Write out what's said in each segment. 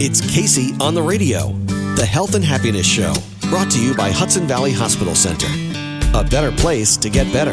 It's Kacey on the radio, the Health and Happiness Show, brought to you by Hudson Valley Hospital Center. A better place to get better.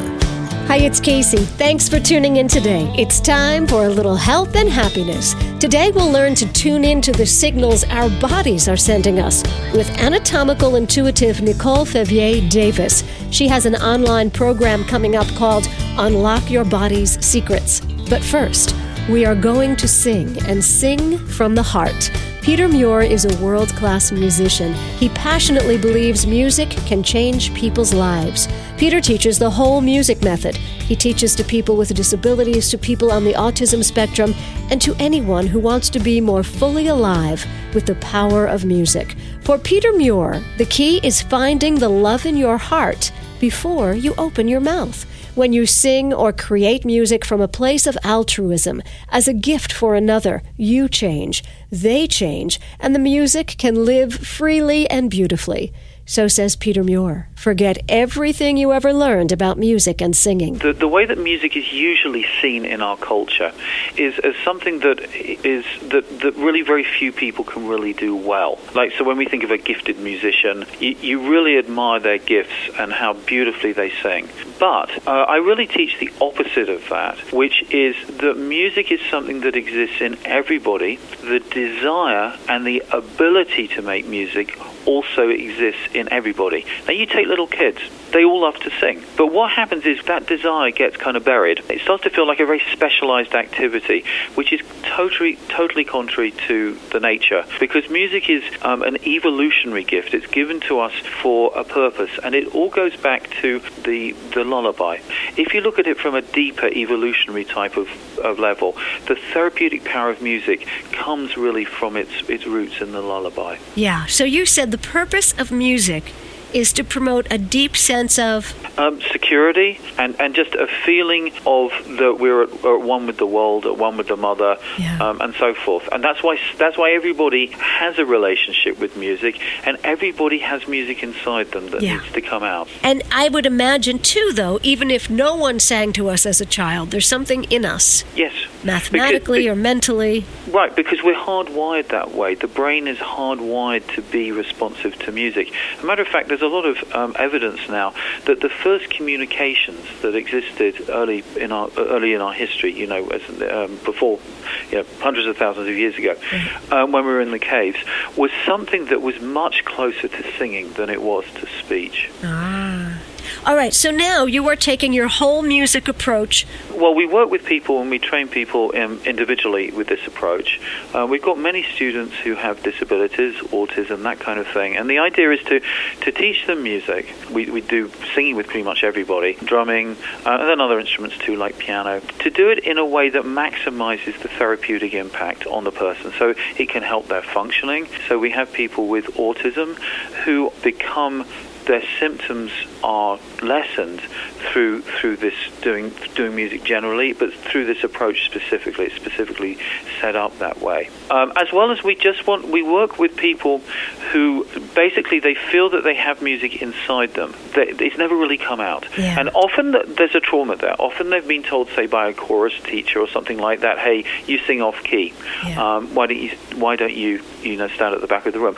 Hi, it's Kacey. Thanks for tuning in today. It's time for a little health and happiness. Today, we'll learn to tune into the signals our bodies are sending us with anatomical intuitive Nicole Fevrier Davis. She has an online program coming up called Unlock Your Body's Secrets. But first, we are going to sing and sing from the heart. Peter Muir is a world class musician. He passionately believes music can change people's lives. Peter teaches the whole music method. He teaches to people with disabilities, to people on the autism spectrum, and to anyone who wants to be more fully alive with the power of music. For Peter Muir, the key is finding the love in your heart before you open your mouth. When you sing or create music from a place of altruism, as a gift for another, you change, they change, and the music can live freely and beautifully. So says Peter Muir. Forget everything you ever learned about music and singing. The, the way that music is usually seen in our culture is as something that is that, that really very few people can really do well. Like so, when we think of a gifted musician, you, you really admire their gifts and how beautifully they sing. But uh, I really teach the opposite of that, which is that music is something that exists in everybody. The desire and the ability to make music also exists in everybody. Now, you take little kids, they all love to sing. But what happens is that desire gets kind of buried. It starts to feel like a very specialized activity, which is totally, totally contrary to the nature. Because music is um, an evolutionary gift. It's given to us for a purpose, and it all goes back to the the lullaby. If you look at it from a deeper evolutionary type of, level, the therapeutic power of music comes really from its its roots in the lullaby. Yeah. So you said the purpose of music is to promote a deep sense of um, security and, and just a feeling of that we're at, at, one with the world, at one with the mother, yeah. um, and so forth. And that's why that's why everybody has a relationship with music, and everybody has music inside them that Yeah. needs to come out. And I would imagine, too, though, even if no one sang to us as a child, there's something in us, Yes, mathematically Because- or mentally. Right, because we're hardwired that way. The brain is hardwired to be responsive to music. As a matter of fact, there's a lot of um, evidence now that the first communications that existed early in our early in our history, you know, as, um, before, you know, hundreds of thousands of years ago, um, when we were in the caves, was something that was much closer to singing than it was to speech. Ah. All right, so now you are taking your whole music approach. Well, we work with people and we train people um, individually with this approach. Uh, we've got many students who have disabilities, autism, that kind of thing. And the idea is to, to teach them music. We, we do singing with pretty much everybody, drumming, uh, and then other instruments too, like piano, to do it in a way that maximizes the therapeutic impact on the person so it can help their functioning. So we have people with autism who become their symptoms are lessened through through this doing doing music generally, but through this approach specifically. It's specifically set up that way. Um, as well as we just want we work with people who basically they feel that they have music inside them. They, it's never really come out, Yeah. and often th- there's a trauma there. Often they've been told, say, by a chorus teacher or something like that, "Hey, you sing off key. Yeah. Um, why don't you why don't you you know stand at the back of the room?"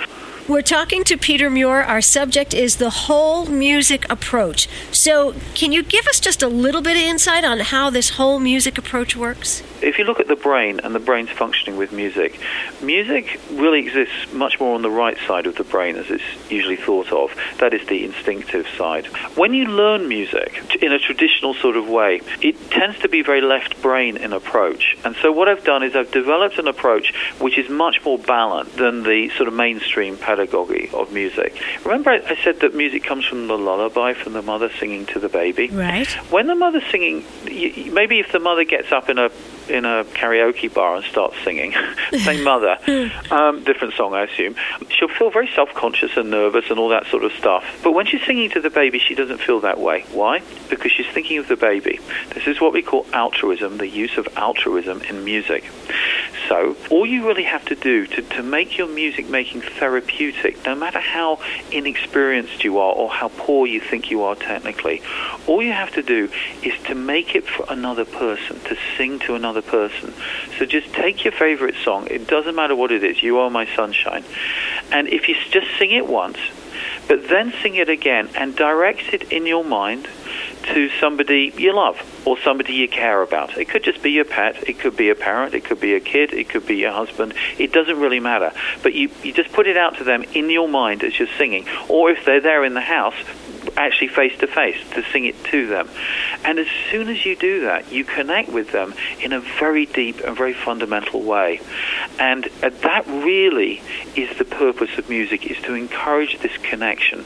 We're talking to Peter Muir. Our subject is the whole music approach. So, can you give us just a little bit of insight on how this whole music approach works? If you look at the brain and the brain's functioning with music, music really exists much more on the right side of the brain as it's usually thought of. That is the instinctive side. When you learn music in a traditional sort of way, it tends to be very left brain in approach. And so what I've done is I've developed an approach which is much more balanced than the sort of mainstream pedagogy of music. Remember I said that music comes from the lullaby, from the mother singing to the baby? Right. when the mother's singing, maybe if the mother gets up in a in a karaoke bar and starts singing, same mother, um, different song, I assume, she'll feel very self-conscious and nervous and all that sort of stuff. But when she's singing to the baby, she doesn't feel that way. Why? Because she's thinking of the baby. This is what we call altruism, the use of altruism in music. So, all you really have to do to, to make your music making therapeutic, no matter how inexperienced you are or how poor you think you are technically, all you have to do is to make it for another person, to sing to another person. So just take your favorite song, it doesn't matter what it is, You Are My Sunshine, and if you just sing it once, but then sing it again and direct it in your mind to somebody you love or somebody you care about. It could just be your pet, it could be a parent, it could be a kid, it could be your husband. It doesn't really matter. But you, you just put it out to them in your mind as you're singing. Or if they're there in the house, actually face to face to sing it to them. And as soon as you do that, you connect with them in a very deep and very fundamental way. And uh, that really is the purpose of music is to encourage this connection.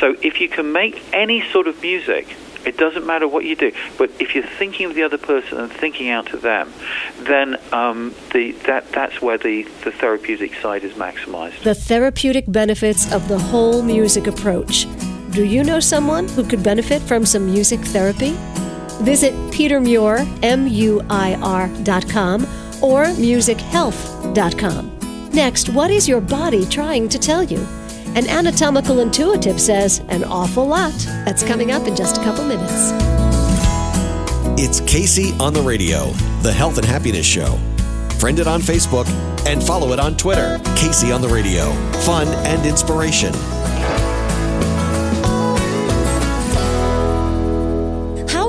So if you can make any sort of music it doesn't matter what you do, but if you're thinking of the other person and thinking out to them, then um, the, that, that's where the, the therapeutic side is maximized. The therapeutic benefits of the whole music approach. Do you know someone who could benefit from some music therapy? Visit Peter Muir, M-U-I-R dot com or musichealth.com. Next, what is your body trying to tell you? An anatomical intuitive says an awful lot. That's coming up in just a couple minutes. It's Kacey on the radio, the health and happiness show. Friend it on Facebook and follow it on Twitter. Kacey on the radio. Fun and inspiration.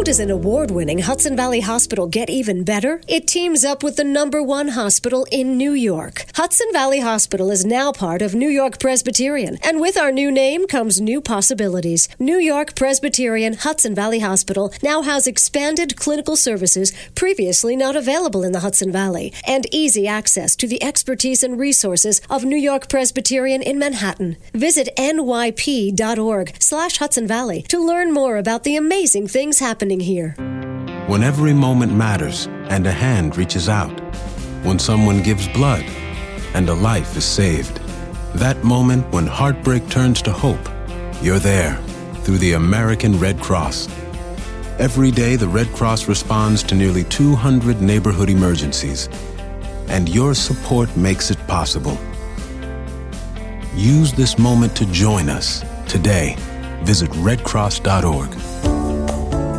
Does an award winning Hudson Valley Hospital get even better? It teams up with the number one hospital in New York. Hudson Valley Hospital is now part of New York Presbyterian, and with our new name comes new possibilities. New York Presbyterian Hudson Valley Hospital now has expanded clinical services previously not available in the Hudson Valley, and easy access to the expertise and resources of New York Presbyterian in Manhattan. Visit nyp.org slash Hudson Valley to learn more about the amazing things happening here. When every moment matters and a hand reaches out, when someone gives blood and a life is saved, that moment when heartbreak turns to hope, you're there through the American Red Cross. Every day, the Red Cross responds to nearly 200 neighborhood emergencies, and your support makes it possible. Use this moment to join us today. Visit redcross.org.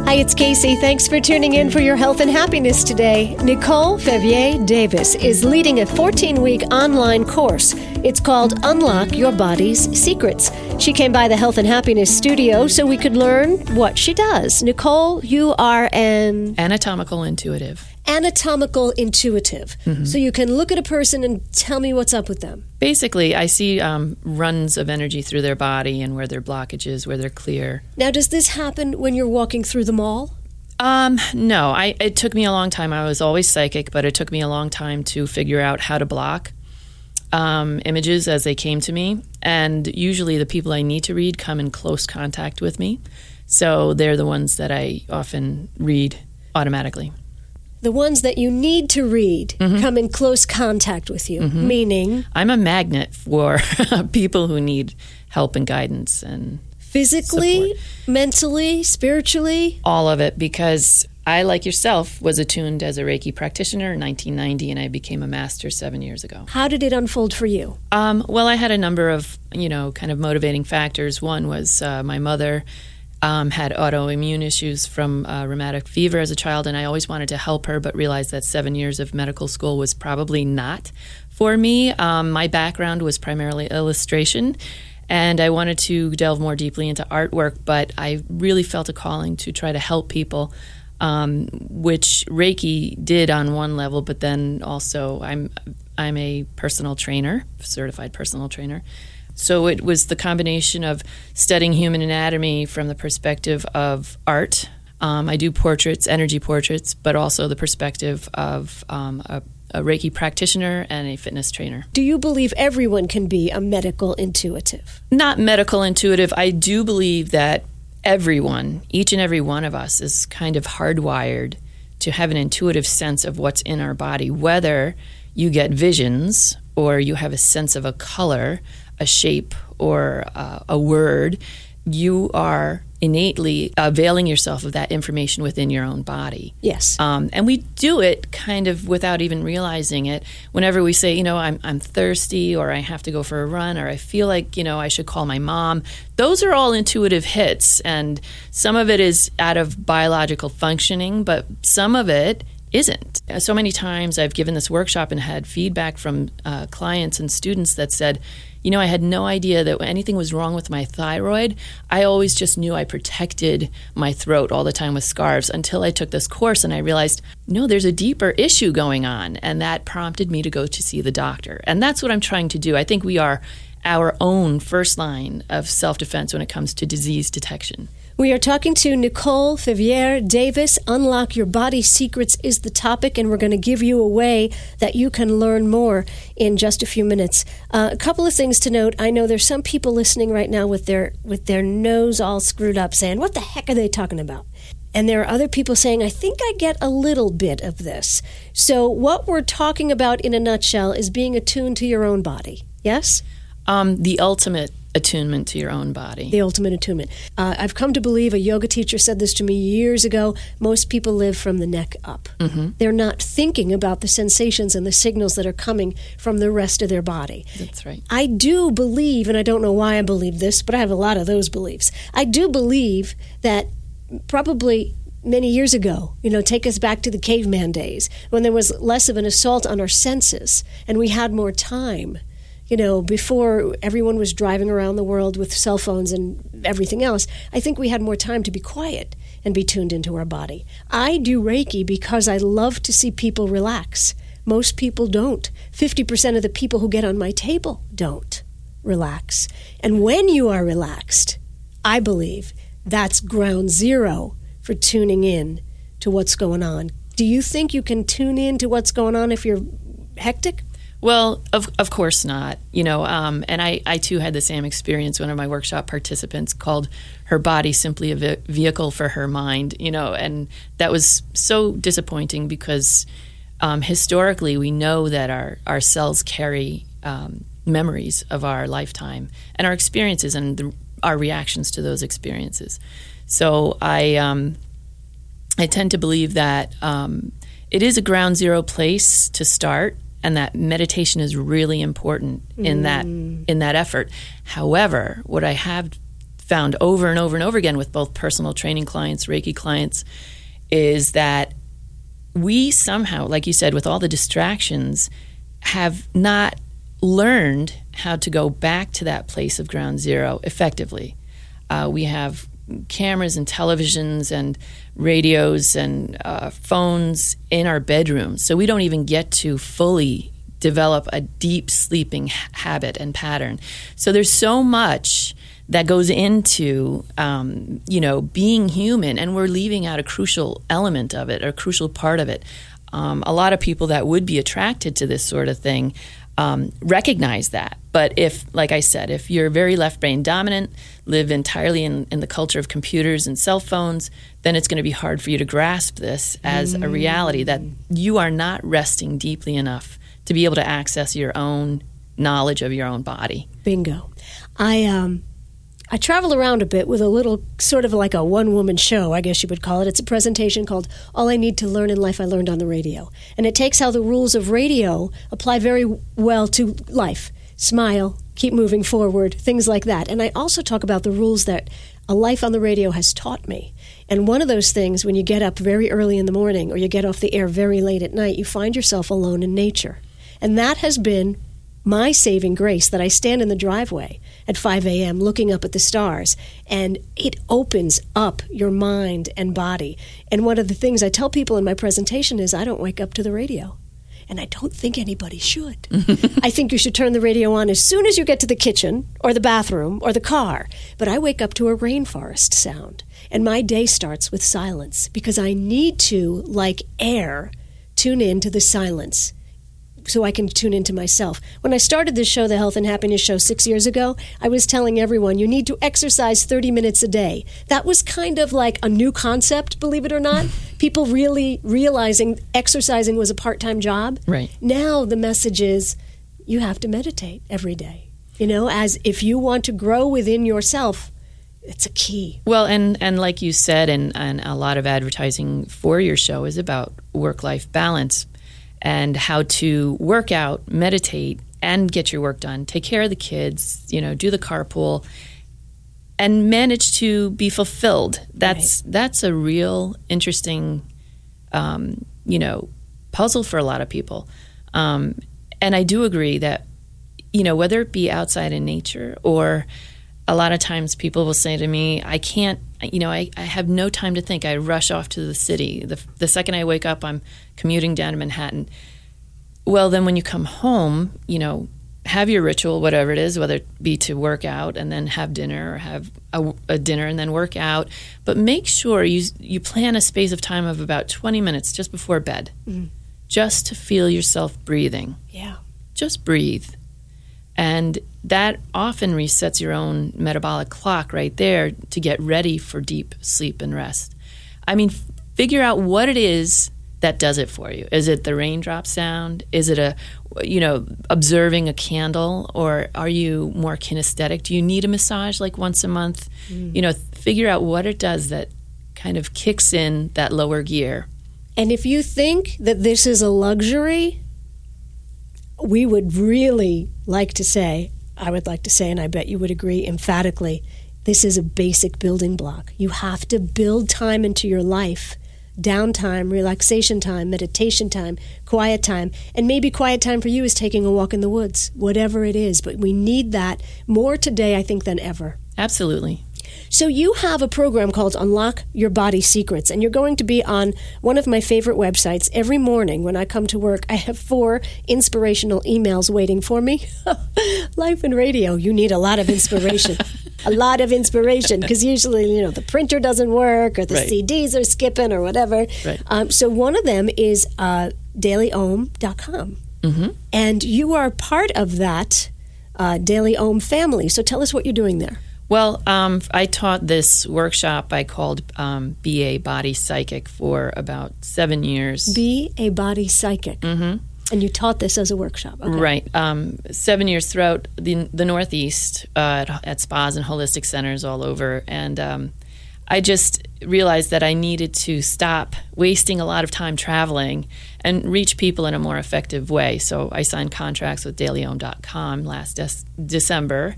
Hi, it's Kacey. Thanks for tuning in for your health and happiness today. Nicole Fevrier Davis is leading a 14 week online course. It's called Unlock Your Body's Secrets. She came by the Health and Happiness studio so we could learn what she does. Nicole, you are an anatomical intuitive anatomical intuitive. Mm-hmm. So you can look at a person and tell me what's up with them. Basically, I see um, runs of energy through their body and where their blockage is, where they're clear. Now, does this happen when you're walking through the mall? Um, no, I, it took me a long time. I was always psychic, but it took me a long time to figure out how to block um, images as they came to me. And usually the people I need to read come in close contact with me. So they're the ones that I often read automatically the ones that you need to read mm-hmm. come in close contact with you, mm-hmm. meaning I'm a magnet for people who need help and guidance and physically, support. mentally, spiritually, all of it because I like yourself was attuned as a Reiki practitioner in 1990 and I became a master 7 years ago. How did it unfold for you? Um, well, I had a number of, you know, kind of motivating factors. One was uh, my mother um, had autoimmune issues from uh, rheumatic fever as a child, and I always wanted to help her, but realized that seven years of medical school was probably not for me. Um, my background was primarily illustration, and I wanted to delve more deeply into artwork, but I really felt a calling to try to help people. Um, which Reiki did on one level, but then also I'm I'm a personal trainer, certified personal trainer, so it was the combination of studying human anatomy from the perspective of art. Um, I do portraits, energy portraits, but also the perspective of um, a, a Reiki practitioner and a fitness trainer. Do you believe everyone can be a medical intuitive? Not medical intuitive. I do believe that everyone, each and every one of us, is kind of hardwired to have an intuitive sense of what's in our body, whether you get visions or you have a sense of a color a shape or uh, a word, you are innately availing yourself of that information within your own body. Yes. Um, and we do it kind of without even realizing it. Whenever we say, you know, I'm, I'm thirsty or I have to go for a run or I feel like, you know, I should call my mom, those are all intuitive hits. And some of it is out of biological functioning, but some of it isn't. So many times I've given this workshop and had feedback from uh, clients and students that said, you know, I had no idea that anything was wrong with my thyroid. I always just knew I protected my throat all the time with scarves until I took this course and I realized, no, there's a deeper issue going on. And that prompted me to go to see the doctor. And that's what I'm trying to do. I think we are our own first line of self defense when it comes to disease detection. We are talking to Nicole Fevrier Davis. Unlock Your Body Secrets is the topic, and we're going to give you a way that you can learn more in just a few minutes. Uh, a couple of things to note. I know there's some people listening right now with their with their nose all screwed up, saying, "What the heck are they talking about?" And there are other people saying, I think I get a little bit of this. So, what we're talking about in a nutshell is being attuned to your own body. Yes? Um, the ultimate attunement to your own body. The ultimate attunement. Uh, I've come to believe a yoga teacher said this to me years ago. Most people live from the neck up. Mm-hmm. They're not thinking about the sensations and the signals that are coming from the rest of their body. That's right. I do believe, and I don't know why I believe this, but I have a lot of those beliefs. I do believe that probably many years ago, you know, take us back to the caveman days when there was less of an assault on our senses and we had more time. You know, before everyone was driving around the world with cell phones and everything else, I think we had more time to be quiet and be tuned into our body. I do Reiki because I love to see people relax. Most people don't. 50% of the people who get on my table don't relax. And when you are relaxed, I believe that's ground zero for tuning in to what's going on. Do you think you can tune in to what's going on if you're hectic? Well, of, of course not. You know, um, and I, I too had the same experience. One of my workshop participants called her body simply a ve- vehicle for her mind, you know, and that was so disappointing because um, historically we know that our, our cells carry um, memories of our lifetime and our experiences and the, our reactions to those experiences. So I, um, I tend to believe that um, it is a ground zero place to start and that meditation is really important in that in that effort. However, what I have found over and over and over again with both personal training clients, Reiki clients, is that we somehow, like you said, with all the distractions, have not learned how to go back to that place of ground zero effectively. Uh, we have cameras and televisions and radios and uh, phones in our bedrooms. So we don't even get to fully develop a deep sleeping ha- habit and pattern. So there's so much that goes into um, you know being human, and we're leaving out a crucial element of it, or a crucial part of it. Um, a lot of people that would be attracted to this sort of thing um, recognize that. But if, like I said, if you're very left brain dominant, live entirely in, in the culture of computers and cell phones, then it's going to be hard for you to grasp this as a reality that you are not resting deeply enough to be able to access your own knowledge of your own body. Bingo. I um I travel around a bit with a little sort of like a one woman show, I guess you would call it. It's a presentation called All I Need to Learn in Life I Learned on the Radio. And it takes how the rules of radio apply very well to life. Smile, keep moving forward, things like that. And I also talk about the rules that a life on the radio has taught me. And one of those things, when you get up very early in the morning or you get off the air very late at night, you find yourself alone in nature. And that has been my saving grace that I stand in the driveway at 5 a.m. looking up at the stars, and it opens up your mind and body. And one of the things I tell people in my presentation is I don't wake up to the radio. And I don't think anybody should. I think you should turn the radio on as soon as you get to the kitchen or the bathroom or the car. But I wake up to a rainforest sound. And my day starts with silence because I need to, like air, tune in to the silence so I can tune into myself. When I started this show, the Health and Happiness Show, six years ago, I was telling everyone you need to exercise 30 minutes a day. That was kind of like a new concept, believe it or not. People really realizing exercising was a part time job. Right. Now the message is you have to meditate every day. You know, as if you want to grow within yourself, it's a key. Well, and and like you said, and and a lot of advertising for your show is about work life balance and how to work out, meditate, and get your work done. Take care of the kids. You know, do the carpool, and manage to be fulfilled. That's right. that's a real interesting, um, you know, puzzle for a lot of people. Um, and I do agree that, you know, whether it be outside in nature or a lot of times people will say to me, I can't, you know, I, I have no time to think. I rush off to the city. The, the second I wake up, I'm commuting down to Manhattan. Well, then when you come home, you know, have your ritual, whatever it is, whether it be to work out and then have dinner or have a, a, dinner and then work out. But make sure you, you plan a space of time of about 20 minutes just before bed, mm. just to feel yourself breathing. Yeah. Just breathe. And that often resets your own metabolic clock right there to get ready for deep sleep and rest. I mean, figure out what it is that does it for you. Is it the raindrop sound? Is it a, you know, observing a candle? Or are you more kinesthetic? Do you need a massage like once a month? Mm. You know, figure out what it does that kind of kicks in that lower gear. And if you think that this is a luxury, we would really like to say, I would like to say, and I bet you would agree emphatically, this is a basic building block. You have to build time into your life downtime, relaxation time, meditation time, quiet time. And maybe quiet time for you is taking a walk in the woods, whatever it is. But we need that more today, I think, than ever. Absolutely. So you have a program called Unlock Your Body Secrets, and you're going to be on one of my favorite websites every morning when I come to work. I have four inspirational emails waiting for me. Life and radio, you need a lot of inspiration. a lot of inspiration because usually, you know, the printer doesn't work or the right. CDs are skipping or whatever. Right. Um, so one of them is uh, dailyom.com. Mm-hmm. And you are part of that uh, Daily Om family. So tell us what you're doing there. Well, um, I taught this workshop I called um, Be a Body Psychic for about seven years. Be a Body Psychic. Mm-hmm. And you taught this as a workshop, okay. right? Um, seven years throughout the, the Northeast uh, at, at, spas and holistic centers all over, and um, I just realized that I needed to stop wasting a lot of time traveling and reach people in a more effective way. So I signed contracts with DailyOM.com last de- December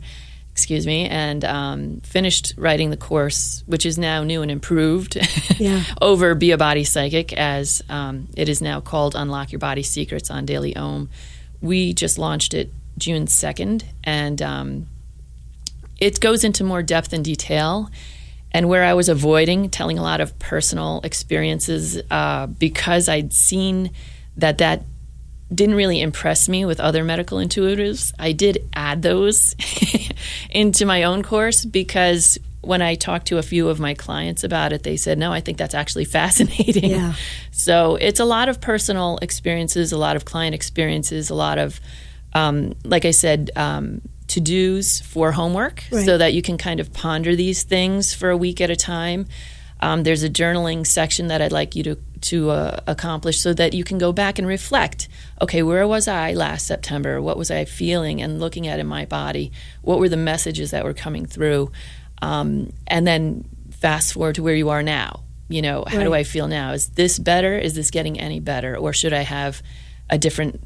excuse me, and um, finished writing the course, which is now new and improved yeah. over Be a Body Psychic, as um, it is now called Unlock Your Body Secrets on Daily Om. We just launched it June 2nd, and um, it goes into more depth and detail. And where I was avoiding telling a lot of personal experiences uh, because I'd seen that that didn't really impress me with other medical intuitives. I did add those into my own course because when I talked to a few of my clients about it, they said, no, I think that's actually fascinating. Yeah. So it's a lot of personal experiences, a lot of client experiences, a lot of, um, like I said, um, to dos for homework right. so that you can kind of ponder these things for a week at a time. Um, there's a journaling section that I'd like you to to uh, accomplish so that you can go back and reflect okay where was i last september? What was i feeling? And looking at in my body what were the messages that were coming through? Um, and then fast forward to where you are now. You know how right. do i feel now? Is this better? Is this getting any better? Or should i have a different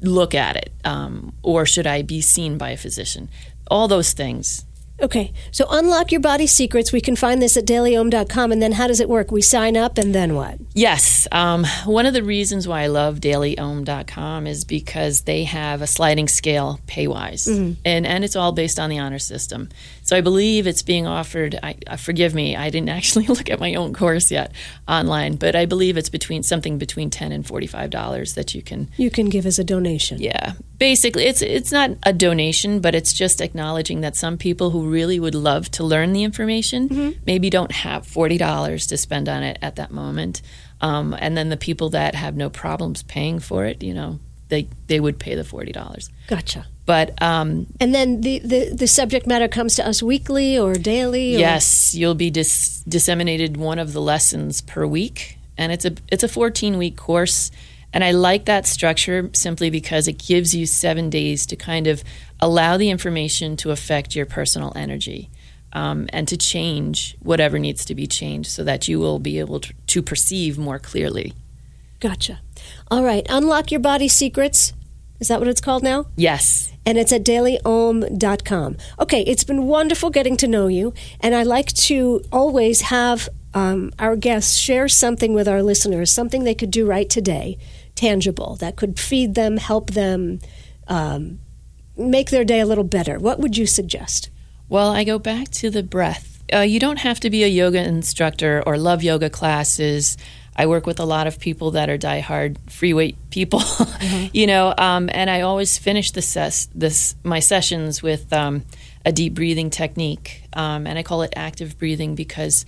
look at it? Um, or should i be seen by a physician? All those things Okay, so unlock your body secrets. We can find this at dailyom.com. And then how does it work? We sign up and then what? Yes. Um, one of the reasons why I love dailyom.com is because they have a sliding scale pay wise. Mm-hmm. And, and it's all based on the honor system. So I believe it's being offered. I, uh, forgive me, I didn't actually look at my own course yet online, but I believe it's between something between ten and forty five dollars that you can you can give as a donation. Yeah, basically, it's it's not a donation, but it's just acknowledging that some people who really would love to learn the information mm-hmm. maybe don't have forty dollars to spend on it at that moment, um, and then the people that have no problems paying for it, you know, they they would pay the forty dollars. Gotcha. But um, and then the, the, the subject matter comes to us weekly or daily. Or? Yes, you'll be dis- disseminated one of the lessons per week, and it's a it's a 14 week course. And I like that structure simply because it gives you seven days to kind of allow the information to affect your personal energy. um, and to change whatever needs to be changed so that you will be able to, to perceive more clearly. Gotcha. All right. Unlock Your Body Secrets. Is that what it's called now? Yes. And it's at dailyom.com. Okay, it's been wonderful getting to know you. And I like to always have um, our guests share something with our listeners, something they could do right today, tangible, that could feed them, help them, um, make their day a little better. What would you suggest? Well, I go back to the breath. Uh, you don't have to be a yoga instructor or love yoga classes. I work with a lot of people that are diehard free weight people, mm-hmm. you know, um, and I always finish the ses- this my sessions with um, a deep breathing technique, um, and I call it active breathing because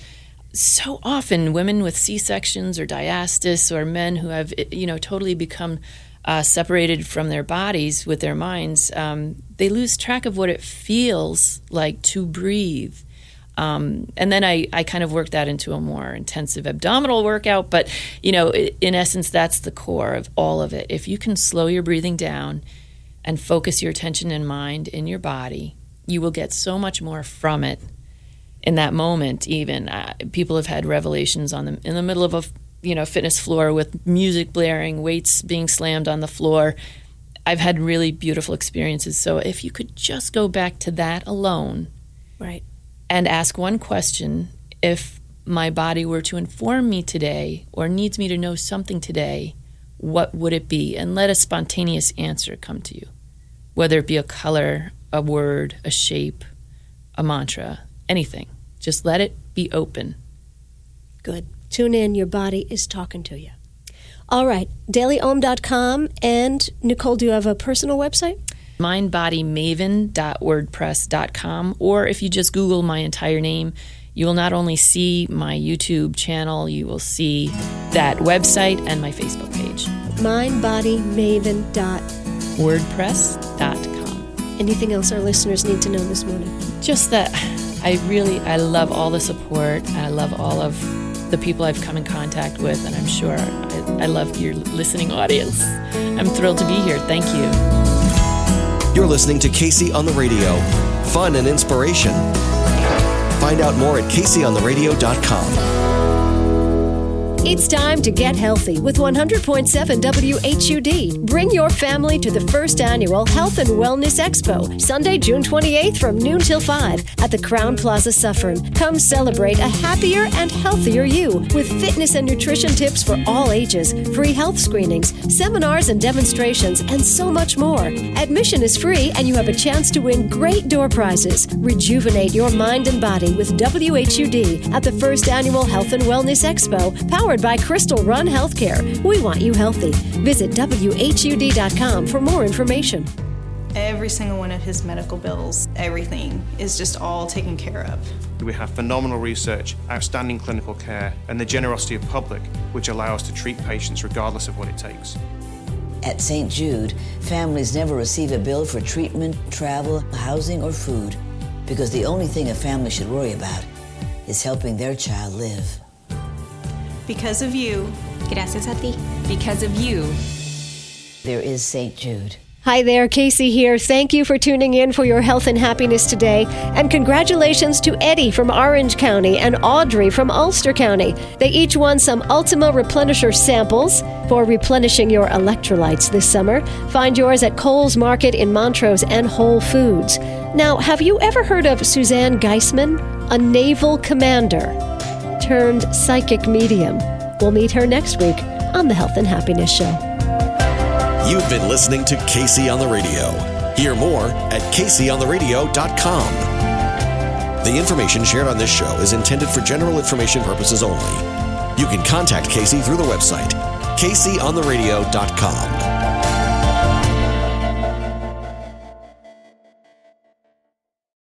so often women with C sections or diastasis or men who have you know totally become uh, separated from their bodies with their minds, um, they lose track of what it feels like to breathe. Um, and then I, I kind of work that into a more intensive abdominal workout. But, you know, in essence, that's the core of all of it. If you can slow your breathing down and focus your attention and mind in your body, you will get so much more from it in that moment. Even uh, people have had revelations on them in the middle of a you know fitness floor with music blaring, weights being slammed on the floor. I've had really beautiful experiences. So if you could just go back to that alone, right, and ask one question if my body were to inform me today or needs me to know something today, what would it be? And let a spontaneous answer come to you, whether it be a color, a word, a shape, a mantra, anything. Just let it be open. Good. Tune in, your body is talking to you. All right, dailyom.com. And Nicole, do you have a personal website? mindbodymaven.wordpress.com, or if you just Google my entire name, you will not only see my YouTube channel, you will see that website and my Facebook page. Mindbodymaven.wordpress.com. Anything else our listeners need to know this morning? Just that I really I love all the support. I love all of the people I've come in contact with, and I'm sure I, I love your listening audience. I'm thrilled to be here. Thank you. You're listening to Kacey on the Radio. Fun and inspiration. Find out more at KaceyOnTheRadio.com. It's time to get healthy with 100.7 WHUD. Bring your family to the first annual Health and Wellness Expo, Sunday, June 28th from noon till 5 at the Crowne Plaza Suffern. Come celebrate a happier and healthier you with fitness and nutrition tips for all ages, free health screenings, seminars and demonstrations, and so much more. Admission is free and you have a chance to win great door prizes. Rejuvenate your mind and body with WHUD at the first annual Health and Wellness Expo, powered powered by Crystal Run Healthcare. We want you healthy. Visit WHUD.com for more information. Every single one of his medical bills, everything is just all taken care of. We have phenomenal research, outstanding clinical care, and the generosity of public, which allow us to treat patients regardless of what it takes. At St. Jude, families never receive a bill for treatment, travel, housing, or food because the only thing a family should worry about is helping their child live. Because of you. Gracias a ti. Because of you. There is St. Jude. Hi there, Kacey here. Thank you for tuning in for your health and happiness today. And congratulations to Eddie from Orange County and Audrey from Ulster County. They each won some Ultima Replenisher samples for replenishing your electrolytes this summer. Find yours at Coles Market in Montrose and Whole Foods. Now, have you ever heard of Suzanne Giesemann, a naval commander? Turned psychic medium. We'll meet her next week on the Health and Happiness Show. You've been listening to Kacey on the Radio. Hear more at KaceyOnTheRadio.com. The information shared on this show is intended for general information purposes only. You can contact Kacey through the website, KaceyOnTheRadio.com.